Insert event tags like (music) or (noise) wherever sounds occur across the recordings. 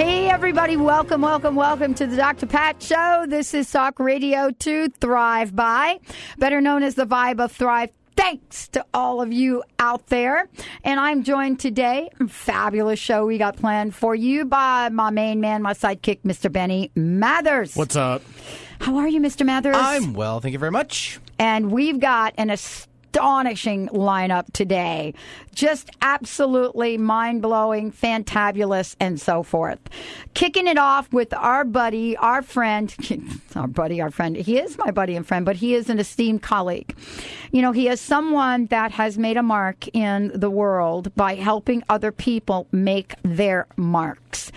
Hey, everybody, welcome, welcome, welcome to the Dr. Pat Show. This is Talk Radio to Thrive By, better known as the Vibe of Thrive. Thanks to all of you out there. And I'm joined today, fabulous show we got planned for you by my main man, my sidekick, Mr. Benny Mathers. What's up? How are you, Mr. Mathers? I'm well, thank you very much. And we've got an astonishing lineup today. Just absolutely mind blowing, fantabulous, and so forth. Kicking it off with our buddy, our friend, (laughs) our buddy, our friend. He is my buddy and friend, but he is an esteemed colleague. You know, he is someone that has made a mark in the world by helping other people make their marks.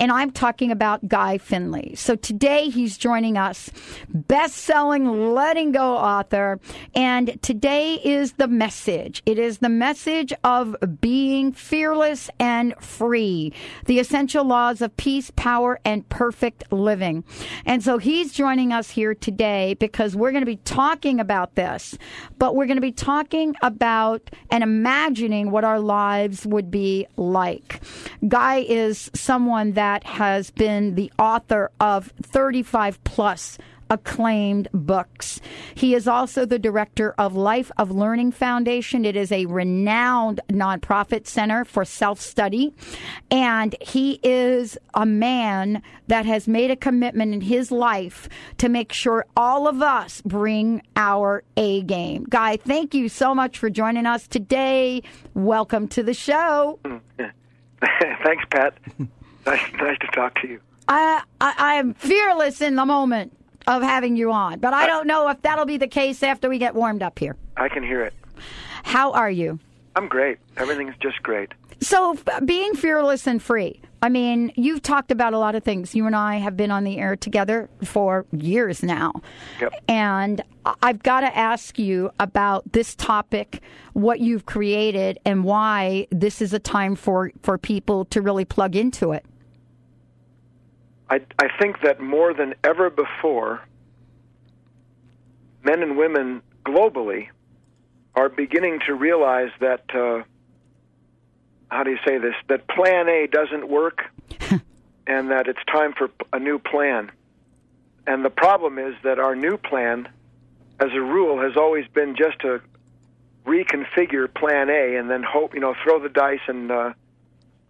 And I'm talking about Guy Finley. So today he's joining us, best selling letting go author. And today is the message. It is the message of being fearless and free, the essential laws of peace, power, and perfect living. And so he's joining us here today because we're going to be talking about this, but we're going to be talking about and imagining what our lives would be like. Guy is someone that has been the author of 35 plus acclaimed books. He is also the director of Life of Learning Foundation. It is a renowned nonprofit center for self study. And he is a man that has made a commitment in his life to make sure all of us bring our A game. Guy, thank you so much for joining us today. Welcome to the show. (laughs) Thanks, Pat. nice, nice to talk to you. I, I, I am fearless in the moment of having you on. But I don't know if that'll be the case after we get warmed up here. I can hear it. How are you? I'm great. Everything's just great. So, f- being fearless and free. I mean, you've talked about a lot of things. You and I have been on the air together for years now. Yep. And I've got to ask you about this topic, what you've created, and why this is a time for, for people to really plug into it. I, I think that more than ever before, men and women globally are beginning to realize that, uh, how do you say this, that plan A doesn't work (laughs) and that it's time for a new plan. And the problem is that our new plan, as a rule, has always been just to reconfigure plan A and then hope, you know, throw the dice and uh,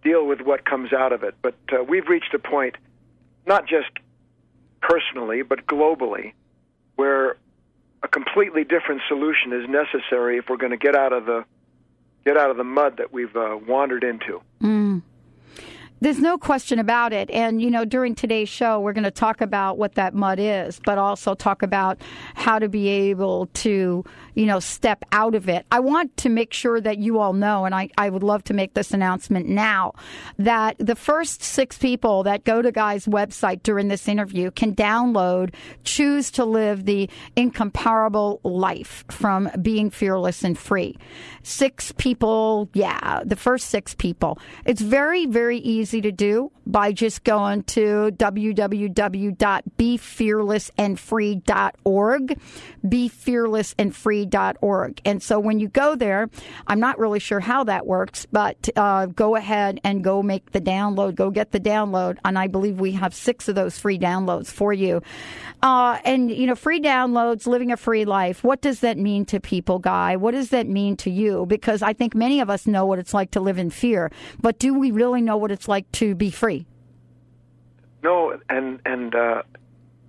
deal with what comes out of it. But uh, we've reached a point not just personally, but globally, where a completely different solution is necessary if we're going to get out of the get out of the mud that we've uh, wandered into. Mm. There's no question about it. And, you know, during today's show, we're going to talk about what that mud is, but also talk about how to be able to, you know, step out of it. I want to make sure that you all know, and I, I would love to make this announcement now, that the first six people that go to Guy's website during this interview can download Choose to Live the Incomparable Life from Being Fearless and Free. Six people, yeah, the first six people. It's very, very easy to do by just going to www.befearlessandfree.org, befearlessandfree.org. And so when you go there, I'm not really sure how that works, but uh, go ahead and go make the download, go get the download. And I believe we have six of those free downloads for you. Uh, and, you know, free downloads, living a free life. What does that mean to people, Guy? What does that mean to you? Because I think many of us know what it's like to live in fear, but do we really know what it's like to be free? No, and and uh,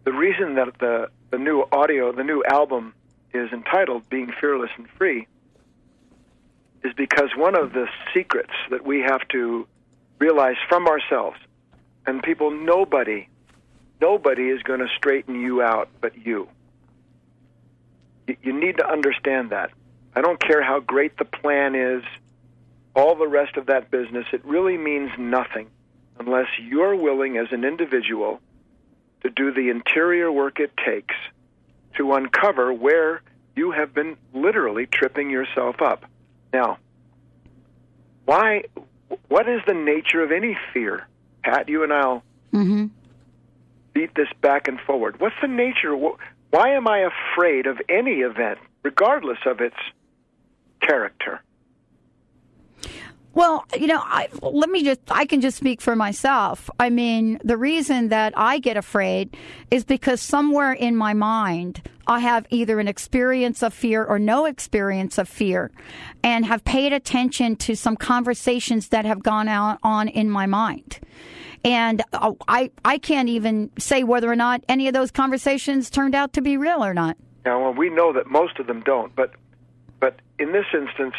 the reason that the the new audio, the new album, is entitled "Being Fearless and Free," is because one of the secrets that we have to realize from ourselves, and people, nobody, nobody is going to straighten you out but you. You, you need to understand that. I don't care how great the plan is, all the rest of that business. It really means nothing unless you're willing as an individual to do the interior work it takes to uncover where you have been literally tripping yourself up. Now, why? What is the nature of any fear? Pat, you and I'll Mm-hmm. beat this back and forward. What's the nature? wh- Why am I afraid of any event, regardless of its character? Well, you know, I, let me just, I can just speak for myself. I mean, the reason that I get afraid is because somewhere in my mind, I have either an experience of fear or no experience of fear and have paid attention to some conversations that have gone out on in my mind. And uh, I, I can't even say whether or not any of those conversations turned out to be real or not. Now, well, we know that most of them don't, but but in this instance,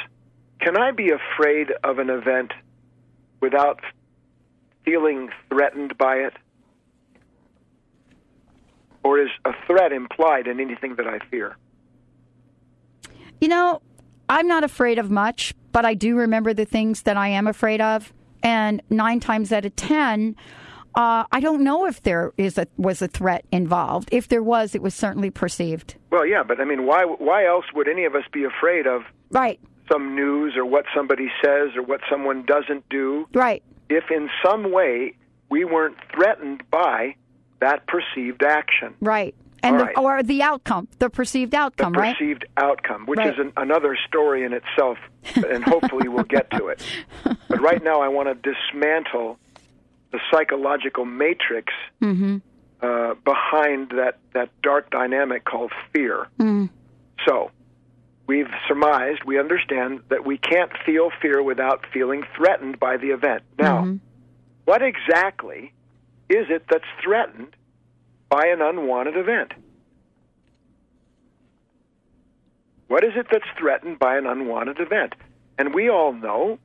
can I be afraid of an event without feeling threatened by it? Or is a threat implied in anything that I fear? You know, I'm not afraid of much, but I do remember the things that I am afraid of. And nine times out of ten, uh, I don't know if there is a was a threat involved. If there was, it was certainly perceived. Well, yeah, but I mean, why why else would any of us be afraid of Right, some news or what somebody says or what someone doesn't do right, if in some way we weren't threatened by that perceived action? right. And the, right. or the outcome, the perceived outcome, the right? perceived outcome, which Right. is an, another story in itself, and hopefully we'll get to it. (laughs) But right now, I want to dismantle the psychological matrix Mm-hmm. uh, behind that, that dark dynamic called fear. Mm. So, we've surmised, we understand that we can't feel fear without feeling threatened by the event. Now, Mm-hmm. what exactly is it that's threatened by an unwanted event? What is it that's threatened by an unwanted event? And we all know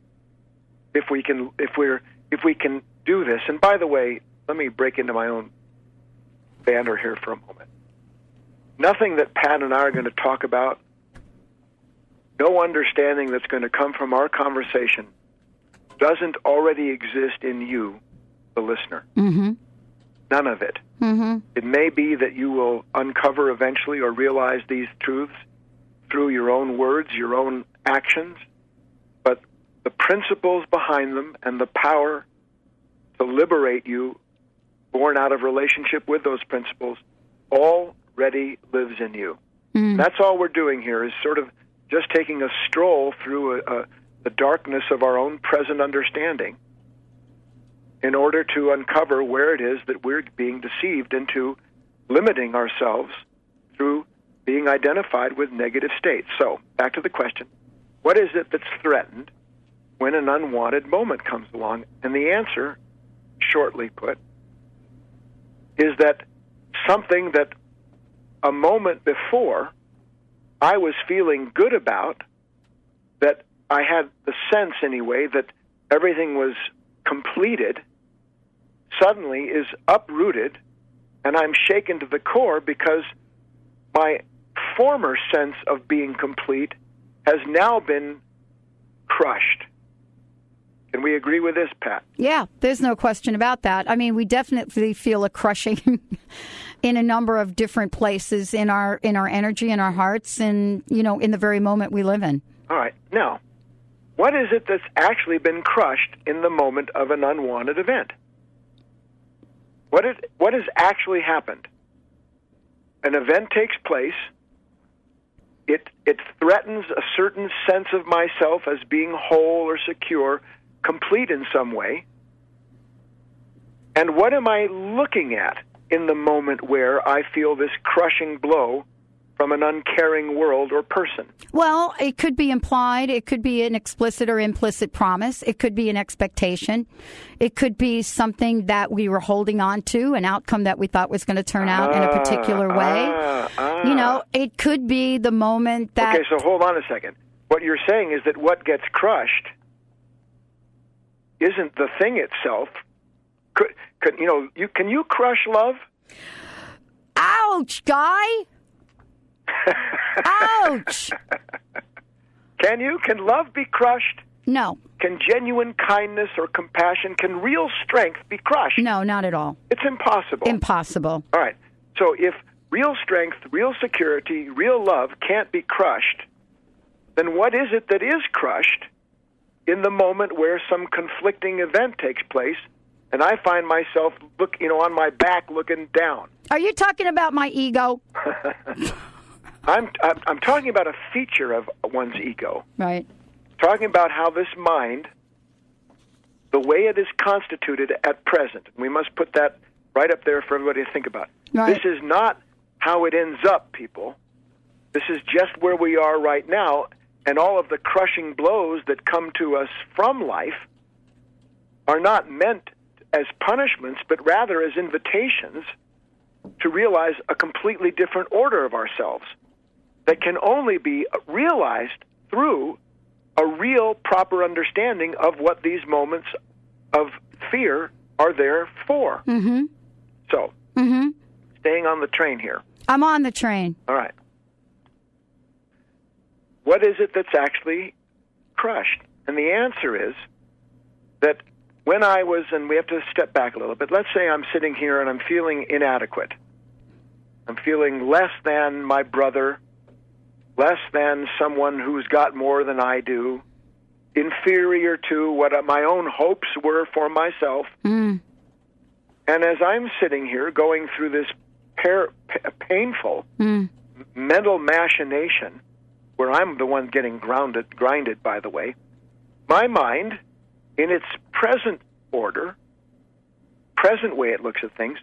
if we can if we're if we can do this. And by the way, let me break into my own banner here for a moment. Nothing that Pat and I are going to talk about, no understanding that's going to come from our conversation doesn't already exist in you, the listener. Mm-hmm. None of it. Mm-hmm. It may be that you will uncover eventually or realize these truths through your own words, your own actions, but the principles behind them and the power to liberate you, born out of relationship with those principles, already lives in you. Mm. That's all we're doing here is sort of just taking a stroll through a, a, the darkness of our own present understanding in order to uncover where it is that we're being deceived into limiting ourselves through being identified with negative states. So, back to the question what is it that's threatened when an unwanted moment comes along? And the answer, shortly put, is that something that a moment before I was feeling good about, that I had the sense anyway that everything was completed, suddenly is uprooted, and I'm shaken to the core because my former sense of being complete has now been crushed. Can we agree with this, Pat? Yeah, there's no question about that. I mean, we definitely feel a crushing (laughs) in a number of different places in our in our energy, in our hearts, and you know, in the very moment we live in. All right. Now, what is it that's actually been crushed in the moment of an unwanted event? What, is, what has actually happened? An event takes place. It, it threatens a certain sense of myself as being whole or secure, complete in some way. And what am I looking at in the moment where I feel this crushing blow from an uncaring world or person? Well, it could be implied. It could be an explicit or implicit promise. It could be an expectation. It could be something that we were holding on to, an outcome that we thought was going to turn out in a particular way. Ah, ah. You know, it could be the moment that. Okay, so hold on a second. What you're saying is that what gets crushed isn't the thing itself. Could, could you know? You can you crush love? Ouch, guy! Ouch! (laughs) Can you? Can love be crushed? No, Can genuine kindness or compassion, can real strength be crushed? no, not at all. It's impossible. Impossible. All right. So if real strength, real security, real love can't be crushed, then what is it that is crushed in the moment where some conflicting event takes place and I find myself look, you know, on my back looking down? Are you talking about my ego? (laughs) I'm, I'm I'm talking about a feature of one's ego. Right. Talking about how this mind, the way it is constituted at present, we must put that right up there for everybody to think about. Right. This is not how it ends up, people. This is just where we are right now, and all of the crushing blows that come to us from life are not meant as punishments, but rather as invitations to realize a completely different order of ourselves that can only be realized through a real proper understanding of what these moments of fear are there for. Mm-hmm. So, Mm-hmm. staying on the train here. I'm on the train. All right. What is it that's actually crushed? And the answer is that when I was, and we have to step back a little bit, let's say I'm sitting here and I'm feeling inadequate. I'm feeling less than my brother, less than someone who's got more than I do, inferior to what my own hopes were for myself. Mm. And as I'm sitting here going through this par- pa- painful Mm. mental machination, where I'm the one getting grounded, grinded, by the way, my mind, in its present order, present way it looks at things,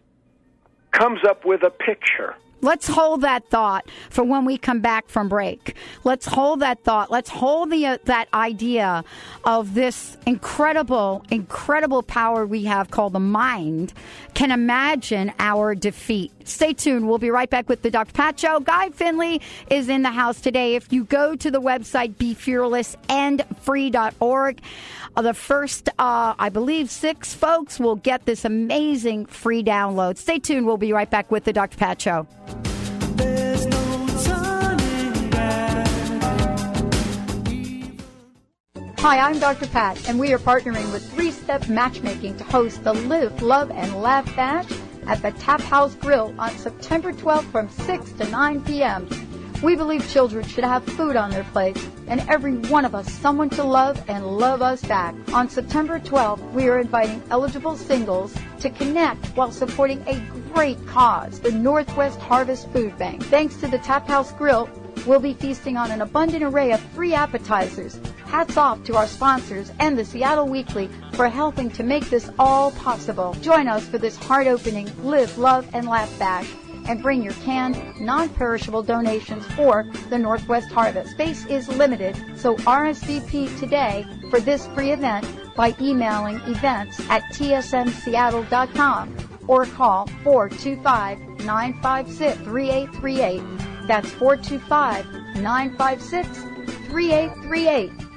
comes up with a picture. Let's hold that thought for when we come back from break. Let's hold that thought. Let's hold the uh, that idea of this incredible, incredible power we have called the mind can imagine our defeat. Stay tuned. We'll be right back with the Dr. Pat Show. Guy Finley is in the house today. If you go to the website befearlessandfree.org, uh, the first, uh, I believe, six folks will get this amazing free download. Stay tuned. We'll be right back with the Dr. Pat Show. There's no turning back. Hi, I'm Dr. Pat, and we are partnering with Three Step Matchmaking to host the Live, Love, and Laugh Bash at the Tap House Grill on September 12th from 6 to 9 p.m. We believe children should have food on their plates and every one of us someone to love and love us back. On September 12th, we are inviting eligible singles to connect while supporting a great cause, the Northwest Harvest Food Bank. Thanks to the Tap House Grill, We'll be feasting on an abundant array of free appetizers. Hats off to our sponsors and the Seattle Weekly for helping to make this all possible. Join us for this heart opening Live, Love, and Laugh Bash and bring your canned, non perishable donations for the Northwest Harvest. Space is limited, so RSVP today for this free event by emailing events at tsmseattle.com or call 425 956 3838. That's 425 956 3838.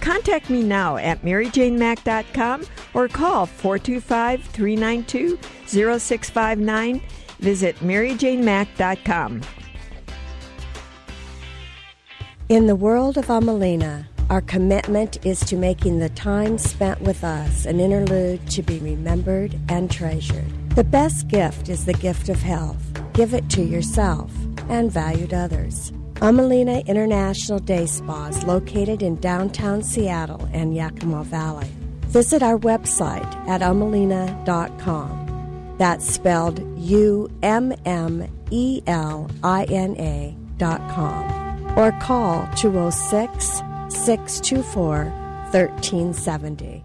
Contact me now at maryjanemack.com or call 425 392 0659. Visit maryjanemack.com. In the world of Ummelina, our commitment is to making the time spent with us an interlude to be remembered and treasured. The best gift is the gift of health. Give it to yourself and valued others. Ummelina International Day Spa is located in downtown Seattle and Yakima Valley. Visit our website at ummelina.com. That's spelled U M M E L I N A dot com. Or call 206 624 1370.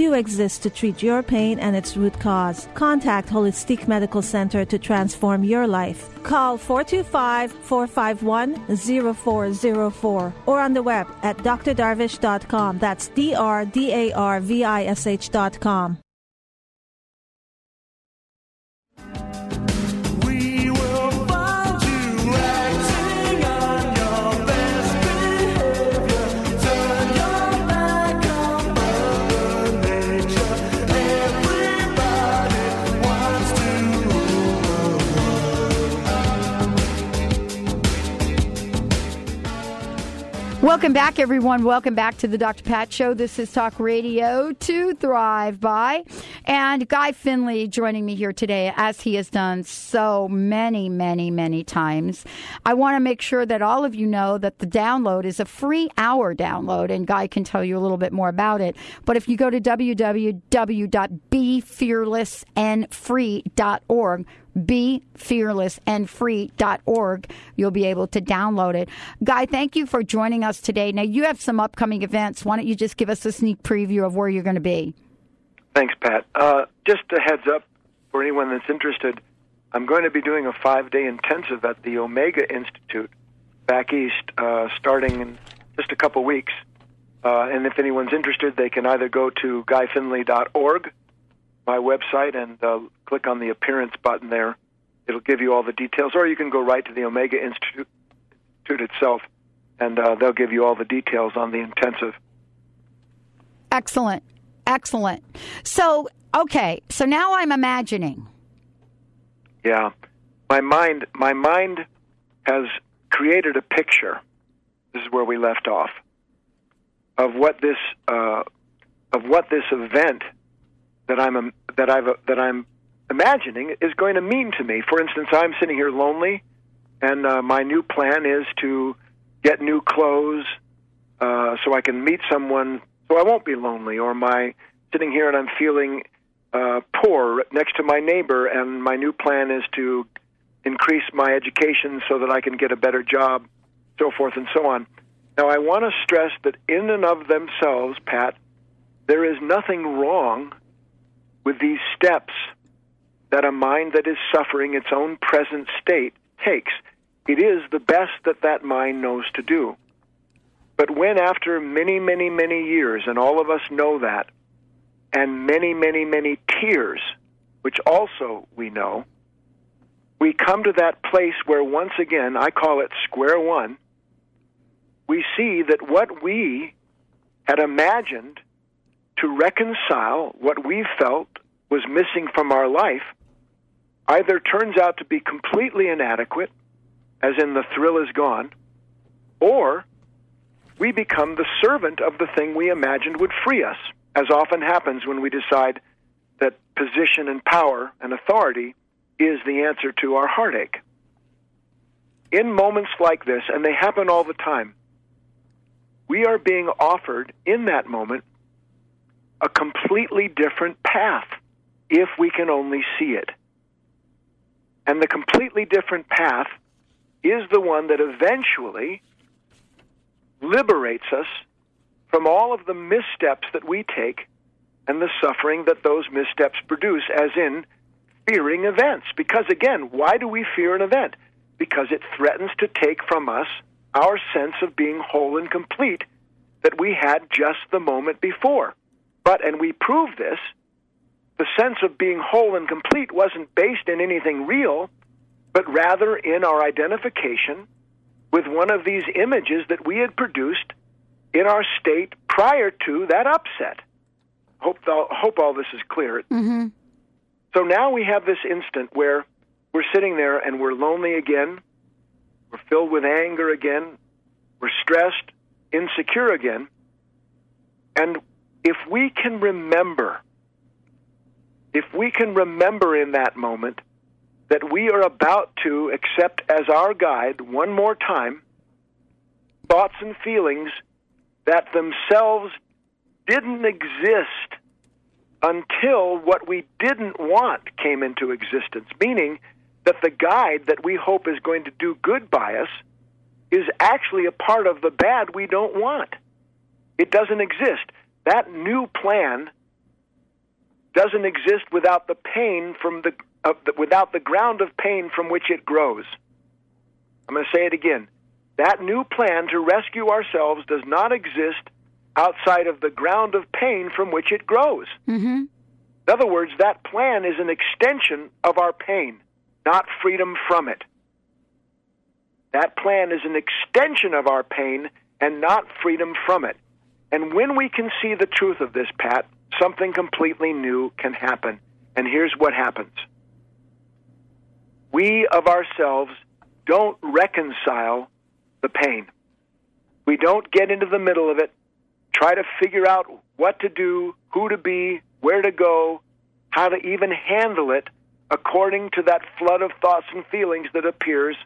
do exist to treat your pain and its root cause. Contact Holistic Medical Center to transform your life. Call 425 451 0404 or on the web at drdarvish.com. That's D R D A R V I S H.com. Welcome back, everyone. Welcome back to the Dr. Pat Show. This is Talk Radio to Thrive By. And Guy Finley joining me here today, as he has done so many, many, many times. I want to make sure that all of you know that the download is a free hour download, and Guy can tell you a little bit more about it. But if you go to www.befearlessandfree.org, befearlessandfree.org. You'll be able to download it. Guy, thank you for joining us today. Now, you have some upcoming events. Why don't you just give us a sneak preview of where you're going to be? Thanks, Pat. Uh, just a heads up for anyone that's interested, I'm going to be doing a five day intensive at the Omega Institute back east uh, starting in just a couple weeks. Uh, and if anyone's interested, they can either go to guyfinley.org, my website, and uh, click on the appearance button there. It'll give you all the details, or you can go right to the Omega Institute, Institute itself, and uh, they'll give you all the details on the intensive. Excellent. Excellent. So, okay. So now I'm imagining. Yeah, my mind, my mind has created a picture. This is where we left off of what this uh, of what this event that I'm that I've that I'm imagining is going to mean to me. For instance, I'm sitting here lonely, and uh, my new plan is to get new clothes uh, so I can meet someone so I won't be lonely. Or my sitting here and I'm feeling uh, poor next to my neighbor, and my new plan is to increase my education so that I can get a better job, so forth and so on. Now, I want to stress that in and of themselves, Pat, there is nothing wrong with these steps that a mind that is suffering its own present state takes. It is the best that that mind knows to do. But when, after many, many, many years, and all of us know that, and many, many, many tears, which also we know, we come to that place where once again, I call it square one, we see that what we had imagined to reconcile what we felt was missing from our life either turns out to be completely inadequate, as in the thrill is gone, or we become the servant of the thing we imagined would free us, as often happens when we decide that position and power and authority is the answer to our heartache. In moments like this, and they happen all the time, we are being offered in that moment a completely different path if we can only see it. And the completely different path is the one that eventually liberates us from all of the missteps that we take and the suffering that those missteps produce, as in fearing events. Because again, why do we fear an event? Because it threatens to take from us our sense of being whole and complete that we had just the moment before. But, and we prove this, the sense of being whole and complete wasn't based in anything real, but rather in our identification with one of these images that we had produced in our state prior to that upset. Hope, hope all this is clear. Mm-hmm. So now we have this instant where we're sitting there and we're lonely again, we're filled with anger again, we're stressed, insecure again. And if we can remember, if we can remember in that moment that we are about to accept as our guide one more time thoughts and feelings that themselves didn't exist until what we didn't want came into existence, meaning that the guide that we hope is going to do good by us is actually a part of the bad we don't want. It doesn't exist. That new plan doesn't exist without the pain from the, of the without the ground of pain from which it grows. I'm going to say it again. That new plan to rescue ourselves does not exist outside of the ground of pain from which it grows. Mm-hmm. In other words, that plan is an extension of our pain, not freedom from it. That plan is an extension of our pain and not freedom from it. And when we can see the truth of this, Pat, something completely new can happen. And here's what happens we of ourselves don't reconcile the pain. We don't get into the middle of it, try to figure out what to do, who to be, where to go, how to even handle it according to that flood of thoughts and feelings that appears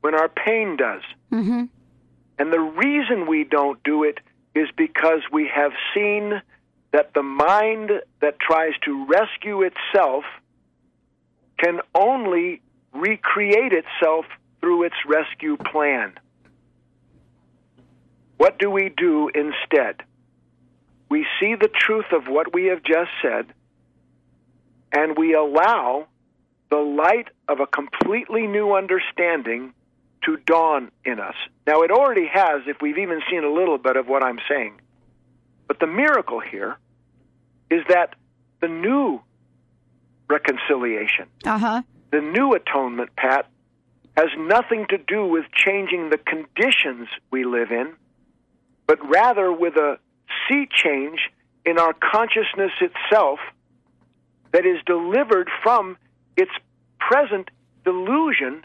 when our pain does. Mm-hmm. And the reason we don't do it is because we have seen that the mind that tries to rescue itself can only recreate itself through its rescue plan. What do we do instead? We see the truth of what we have just said, and we allow the light of a completely new understanding to dawn in us. Now, it already has if we've even seen a little bit of what I'm saying. But the miracle here is that the new reconciliation, Uh huh. the new atonement, Pat, has nothing to do with changing the conditions we live in, but rather with a sea change in our consciousness itself that is delivered from its present delusion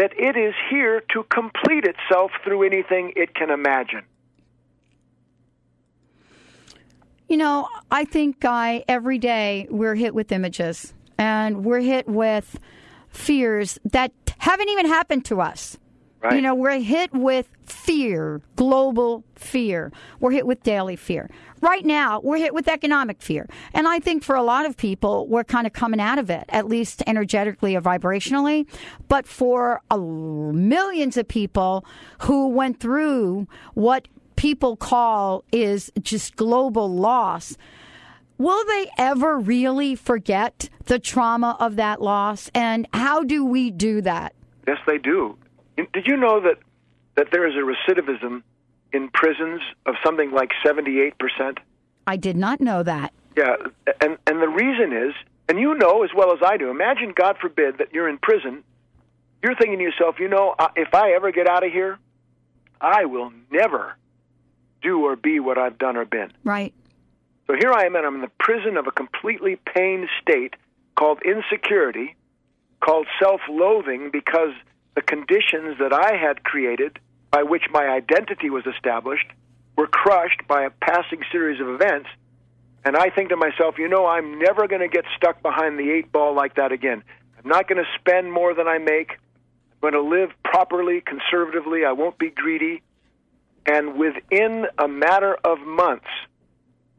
that it is here to complete itself through anything it can imagine. You know, I think, Guy, every day we're hit with images and we're hit with fears that haven't even happened to us. Right. You know, we're hit with fear, global fear. We're hit with daily fear. Right now, we're hit with economic fear. And I think for a lot of people, we're kind of coming out of it, at least energetically or vibrationally. But for a, millions of people who went through what people call is just global loss, will they ever really forget the trauma of that loss? And how do we do that? Yes, they do. Did you know that that there is a recidivism in prisons of something like seventy-eight percent? I did not know that. Yeah, and and the reason is, and you know as well as I do. Imagine, God forbid, that you're in prison. You're thinking to yourself, you know, if I ever get out of here, I will never do or be what I've done or been. Right. So here I am, and I'm in the prison of a completely pained state called insecurity, called self loathing, because the conditions that I had created by which my identity was established were crushed by a passing series of events. And I think to myself, you know, I'm never going to get stuck behind the eight ball like that again. I'm not going to spend more than I make. I'm going to live properly, conservatively. I won't be greedy. And within a matter of months,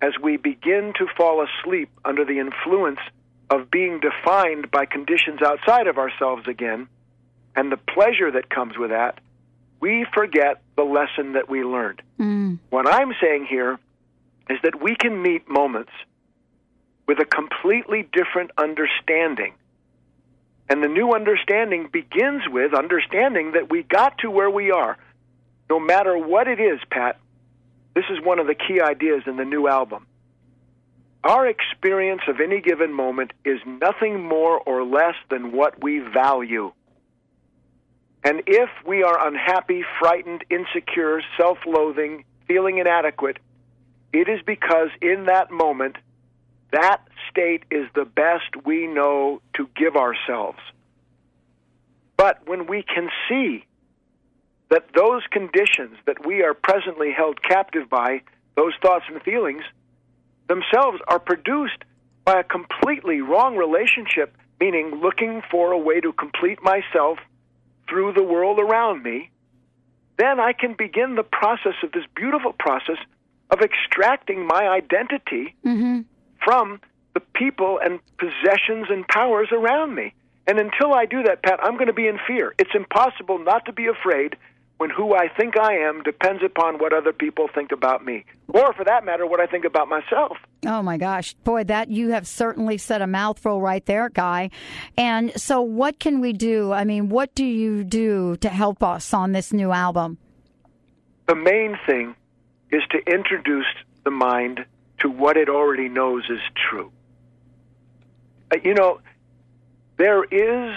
as we begin to fall asleep under the influence of being defined by conditions outside of ourselves again, and the pleasure that comes with that, we forget the lesson that we learned. Mm. What I'm saying here is that we can meet moments with a completely different understanding. And the new understanding begins with understanding that we got to where we are. No matter what it is, Pat, this is one of the key ideas in the new album. Our experience of any given moment is nothing more or less than what we value. And if we are unhappy, frightened, insecure, self loathing, feeling inadequate, it is because in that moment, that state is the best we know to give ourselves. But when we can see that those conditions that we are presently held captive by, those thoughts and feelings, themselves are produced by a completely wrong relationship, meaning looking for a way to complete myself through the world around me, then I can begin the process of this beautiful process of extracting my identity mm-hmm. from the people and possessions and powers around me. And until I do that, Pat, I'm going to be in fear. It's impossible not to be afraid when who I think I am depends upon what other people think about me, or for that matter, what I think about myself. Oh my gosh, boy, that you have certainly said a mouthful right there, Guy. And so, what can we do? I mean, what do you do to help us on this new album? The main thing is to introduce the mind to what it already knows is true. Uh, you know, there is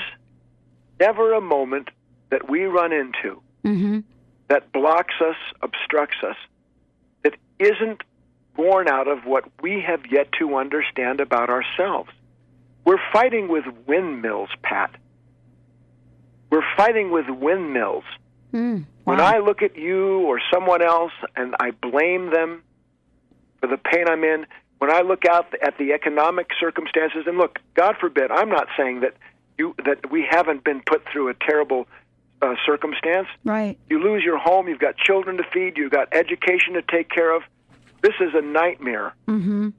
never a moment that we run into Mm-hmm. that blocks us, obstructs us, that isn't born out of what we have yet to understand about ourselves. We're fighting with windmills, Pat. We're fighting with windmills. Mm. When I look at you or someone else and I blame them for the pain I'm in, when I look out at the economic circumstances, and look, God forbid, I'm not saying that you that we haven't been put through a terrible uh, circumstance. Right. You lose your home, you've got children to feed, you've got education to take care of. This is a nightmare. Mm-hmm.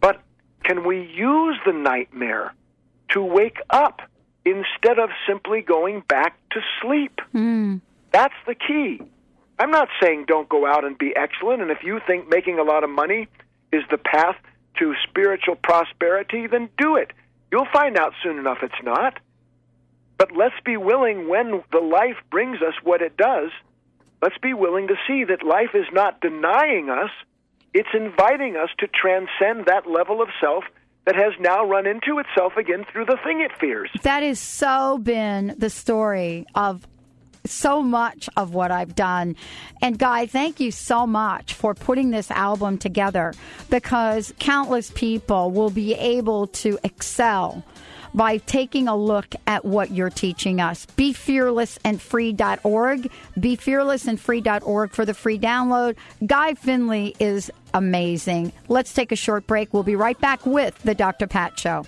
But can we use the nightmare to wake up instead of simply going back to sleep? Mm. That's the key. I'm not saying don't go out and be excellent, and if you think making a lot of money is the path to spiritual prosperity, then do it. You'll find out soon enough it's not. But let's be willing when the life brings us what it does, let's be willing to see that life is not denying us, it's inviting us to transcend that level of self that has now run into itself again through the thing it fears. That has so been the story of so much of what I've done. And Guy, thank you so much for putting this album together because countless people will be able to excel by taking a look at what you're teaching us. BeFearlessAndFree.org, BeFearlessAndFree.org for the free download. Guy Finley is amazing. Let's take a short break. We'll be right back with the Dr. Pat Show.